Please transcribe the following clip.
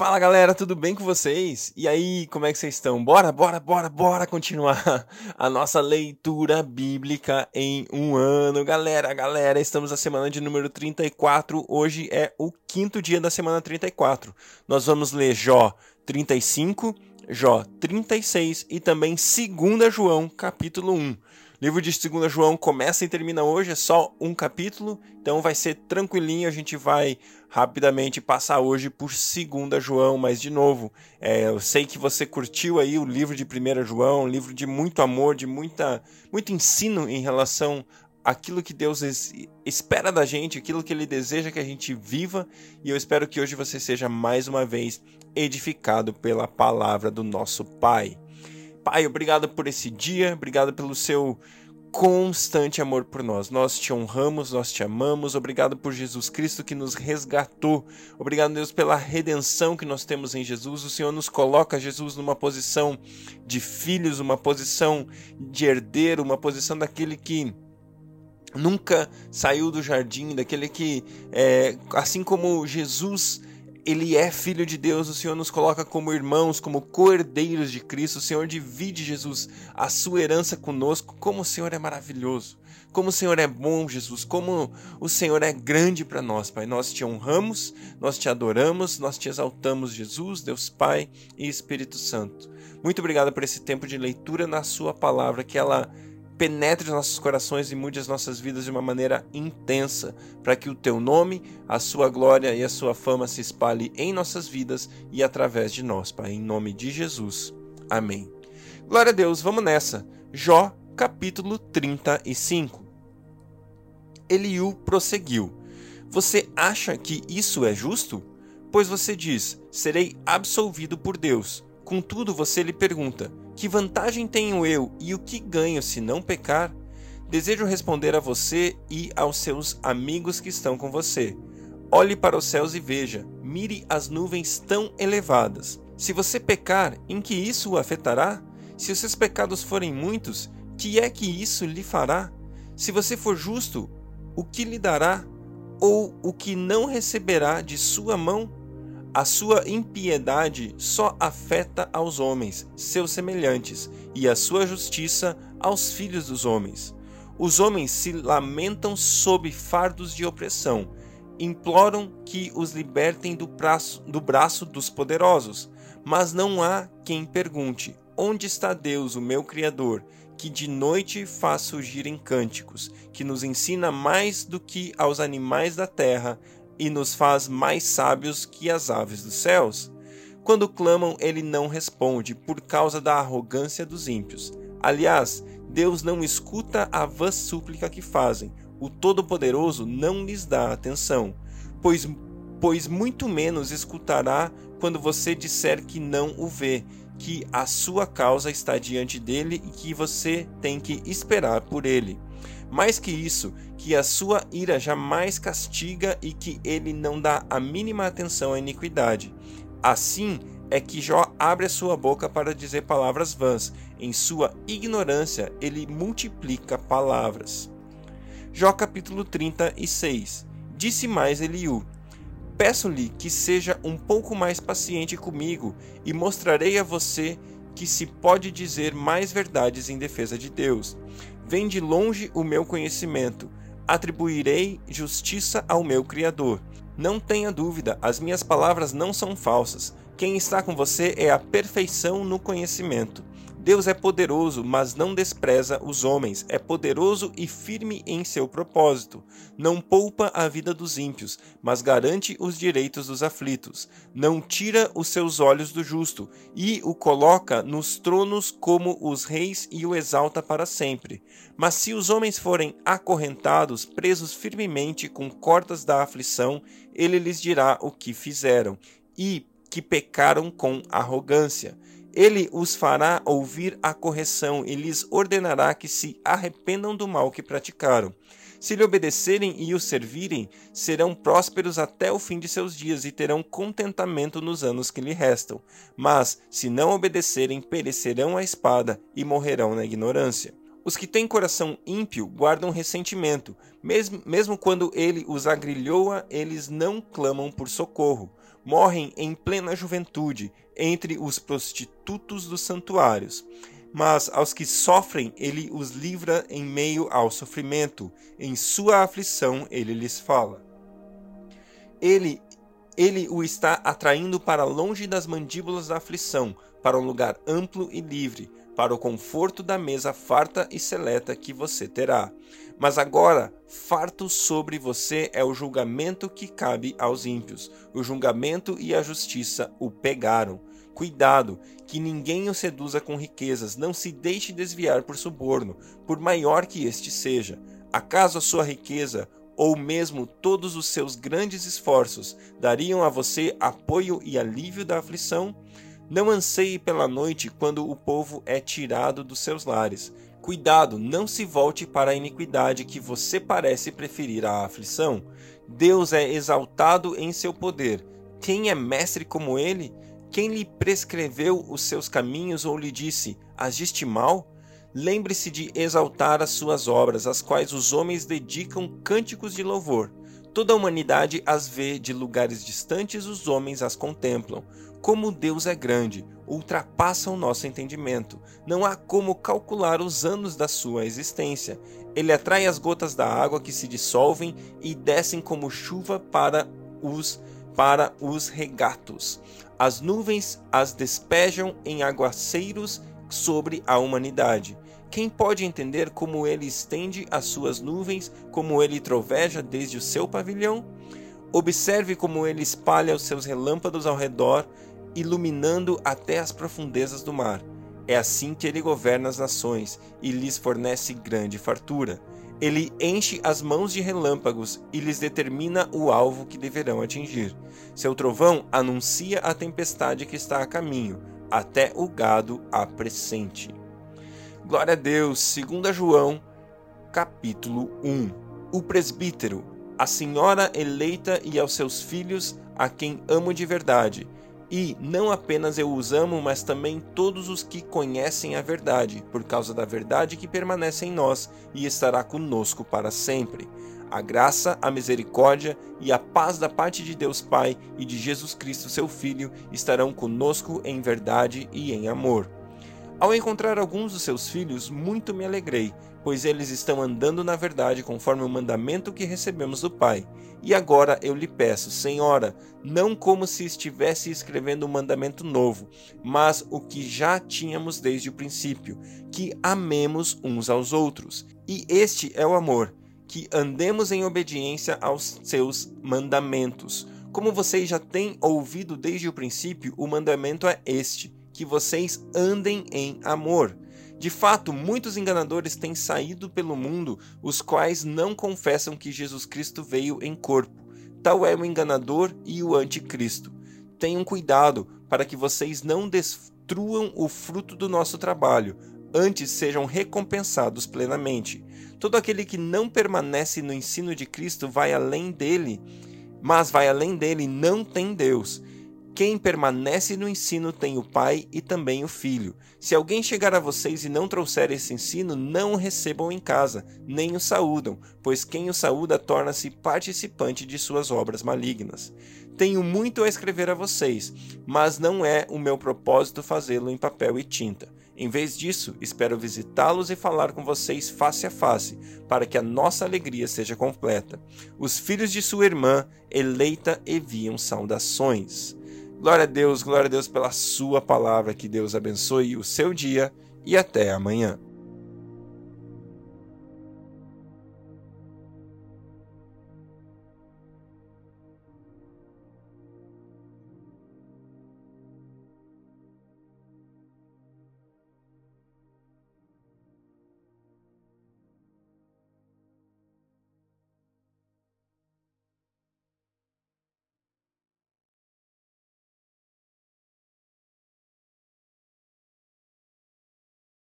Fala galera, tudo bem com vocês? E aí, como é que vocês estão? Bora, bora, bora, bora continuar a nossa leitura bíblica em um ano, galera. Galera, estamos na semana de número 34. Hoje é o quinto dia da semana 34. Nós vamos ler Jó 35, Jó 36 e também 2 João, capítulo 1 livro de 2 João começa e termina hoje, é só um capítulo, então vai ser tranquilinho, a gente vai rapidamente passar hoje por 2 João, mas de novo, é, eu sei que você curtiu aí o livro de 1 João, um livro de muito amor, de muita, muito ensino em relação aquilo que Deus espera da gente, aquilo que Ele deseja que a gente viva, e eu espero que hoje você seja mais uma vez edificado pela palavra do nosso Pai. Pai, obrigado por esse dia, obrigado pelo seu constante amor por nós. Nós te honramos, nós te amamos. Obrigado por Jesus Cristo que nos resgatou. Obrigado, Deus, pela redenção que nós temos em Jesus. O Senhor nos coloca, Jesus, numa posição de filhos, uma posição de herdeiro, uma posição daquele que nunca saiu do jardim, daquele que, é, assim como Jesus ele é filho de Deus, o Senhor nos coloca como irmãos, como co-herdeiros de Cristo, o Senhor divide, Jesus, a sua herança conosco, como o Senhor é maravilhoso, como o Senhor é bom, Jesus, como o Senhor é grande para nós, Pai. Nós te honramos, nós te adoramos, nós te exaltamos, Jesus, Deus Pai e Espírito Santo. Muito obrigado por esse tempo de leitura na sua palavra, que ela penetre os nossos corações e mude as nossas vidas de uma maneira intensa, para que o teu nome, a sua glória e a sua fama se espalhe em nossas vidas e através de nós, Pai, em nome de Jesus. Amém. Glória a Deus, vamos nessa. Jó, capítulo 35. Eliú prosseguiu: Você acha que isso é justo? Pois você diz: Serei absolvido por Deus. Contudo, você lhe pergunta: que vantagem tenho eu e o que ganho se não pecar? Desejo responder a você e aos seus amigos que estão com você. Olhe para os céus e veja, mire as nuvens tão elevadas. Se você pecar, em que isso o afetará? Se os seus pecados forem muitos, que é que isso lhe fará? Se você for justo, o que lhe dará? Ou o que não receberá de sua mão? A sua impiedade só afeta aos homens, seus semelhantes, e a sua justiça aos filhos dos homens. Os homens se lamentam sob fardos de opressão, imploram que os libertem do braço, do braço dos poderosos. Mas não há quem pergunte: Onde está Deus, o meu Criador, que de noite faz surgir em cânticos, que nos ensina mais do que aos animais da terra e nos faz mais sábios que as aves dos céus? Quando clamam, ele não responde, por causa da arrogância dos ímpios. Aliás, Deus não escuta a vã súplica que fazem, o Todo-Poderoso não lhes dá atenção, pois, pois muito menos escutará quando você disser que não o vê, que a sua causa está diante dele e que você tem que esperar por ele. Mais que isso, que a sua ira jamais castiga e que ele não dá a mínima atenção à iniquidade. Assim é que Jó abre a sua boca para dizer palavras vãs. Em sua ignorância, ele multiplica palavras. Jó capítulo 36 Disse mais Eliú: Peço-lhe que seja um pouco mais paciente comigo e mostrarei a você que se pode dizer mais verdades em defesa de Deus. Vem de longe o meu conhecimento, atribuirei justiça ao meu Criador. Não tenha dúvida, as minhas palavras não são falsas. Quem está com você é a perfeição no conhecimento. Deus é poderoso, mas não despreza os homens. É poderoso e firme em seu propósito. Não poupa a vida dos ímpios, mas garante os direitos dos aflitos. Não tira os seus olhos do justo e o coloca nos tronos como os reis e o exalta para sempre. Mas se os homens forem acorrentados, presos firmemente com cordas da aflição, ele lhes dirá o que fizeram e que pecaram com arrogância ele os fará ouvir a correção e lhes ordenará que se arrependam do mal que praticaram. Se lhe obedecerem e o servirem, serão prósperos até o fim de seus dias e terão contentamento nos anos que lhe restam. Mas, se não obedecerem, perecerão à espada e morrerão na ignorância. Os que têm coração ímpio guardam ressentimento, mesmo, mesmo quando ele os agrilhoa, eles não clamam por socorro. morrem em plena juventude, entre os prostitutos dos santuários. Mas aos que sofrem, ele os livra em meio ao sofrimento. Em sua aflição, ele lhes fala. Ele, ele o está atraindo para longe das mandíbulas da aflição, para um lugar amplo e livre, para o conforto da mesa farta e seleta que você terá. Mas agora, farto sobre você é o julgamento que cabe aos ímpios. O julgamento e a justiça o pegaram. Cuidado, que ninguém o seduza com riquezas, não se deixe desviar por suborno, por maior que este seja. Acaso a sua riqueza, ou mesmo todos os seus grandes esforços, dariam a você apoio e alívio da aflição? Não anseie pela noite quando o povo é tirado dos seus lares. Cuidado, não se volte para a iniquidade que você parece preferir à aflição. Deus é exaltado em seu poder. Quem é mestre como ele? Quem lhe prescreveu os seus caminhos ou lhe disse: Agiste mal? Lembre-se de exaltar as suas obras, as quais os homens dedicam cânticos de louvor. Toda a humanidade as vê de lugares distantes, os homens as contemplam. Como Deus é grande, ultrapassa o nosso entendimento. Não há como calcular os anos da sua existência. Ele atrai as gotas da água que se dissolvem e descem como chuva para os para os regatos. As nuvens as despejam em aguaceiros sobre a humanidade. Quem pode entender como ele estende as suas nuvens, como ele troveja desde o seu pavilhão? Observe como ele espalha os seus relâmpagos ao redor, iluminando até as profundezas do mar. É assim que ele governa as nações e lhes fornece grande fartura. Ele enche as mãos de relâmpagos e lhes determina o alvo que deverão atingir. Seu trovão anuncia a tempestade que está a caminho, até o gado a presente. Glória a Deus, 2 João, capítulo 1. O presbítero, a senhora eleita e aos seus filhos, a quem amo de verdade. E não apenas eu os amo, mas também todos os que conhecem a verdade, por causa da verdade que permanece em nós e estará conosco para sempre. A graça, a misericórdia e a paz da parte de Deus Pai e de Jesus Cristo, seu Filho, estarão conosco em verdade e em amor. Ao encontrar alguns dos seus filhos, muito me alegrei, pois eles estão andando na verdade conforme o mandamento que recebemos do Pai. E agora eu lhe peço, Senhora, não como se estivesse escrevendo um mandamento novo, mas o que já tínhamos desde o princípio, que amemos uns aos outros. E este é o amor, que andemos em obediência aos seus mandamentos. Como vocês já têm ouvido desde o princípio, o mandamento é este que vocês andem em amor. De fato, muitos enganadores têm saído pelo mundo, os quais não confessam que Jesus Cristo veio em corpo. Tal é o enganador e o anticristo. Tenham cuidado para que vocês não destruam o fruto do nosso trabalho, antes sejam recompensados plenamente. Todo aquele que não permanece no ensino de Cristo vai além dele, mas vai além dele não tem Deus. Quem permanece no ensino tem o Pai e também o Filho. Se alguém chegar a vocês e não trouxer esse ensino, não o recebam em casa, nem o saúdam, pois quem o saúda torna-se participante de suas obras malignas. Tenho muito a escrever a vocês, mas não é o meu propósito fazê-lo em papel e tinta. Em vez disso, espero visitá-los e falar com vocês face a face, para que a nossa alegria seja completa. Os filhos de sua irmã, eleita, enviam saudações. Glória a Deus, glória a Deus pela Sua palavra. Que Deus abençoe o seu dia e até amanhã.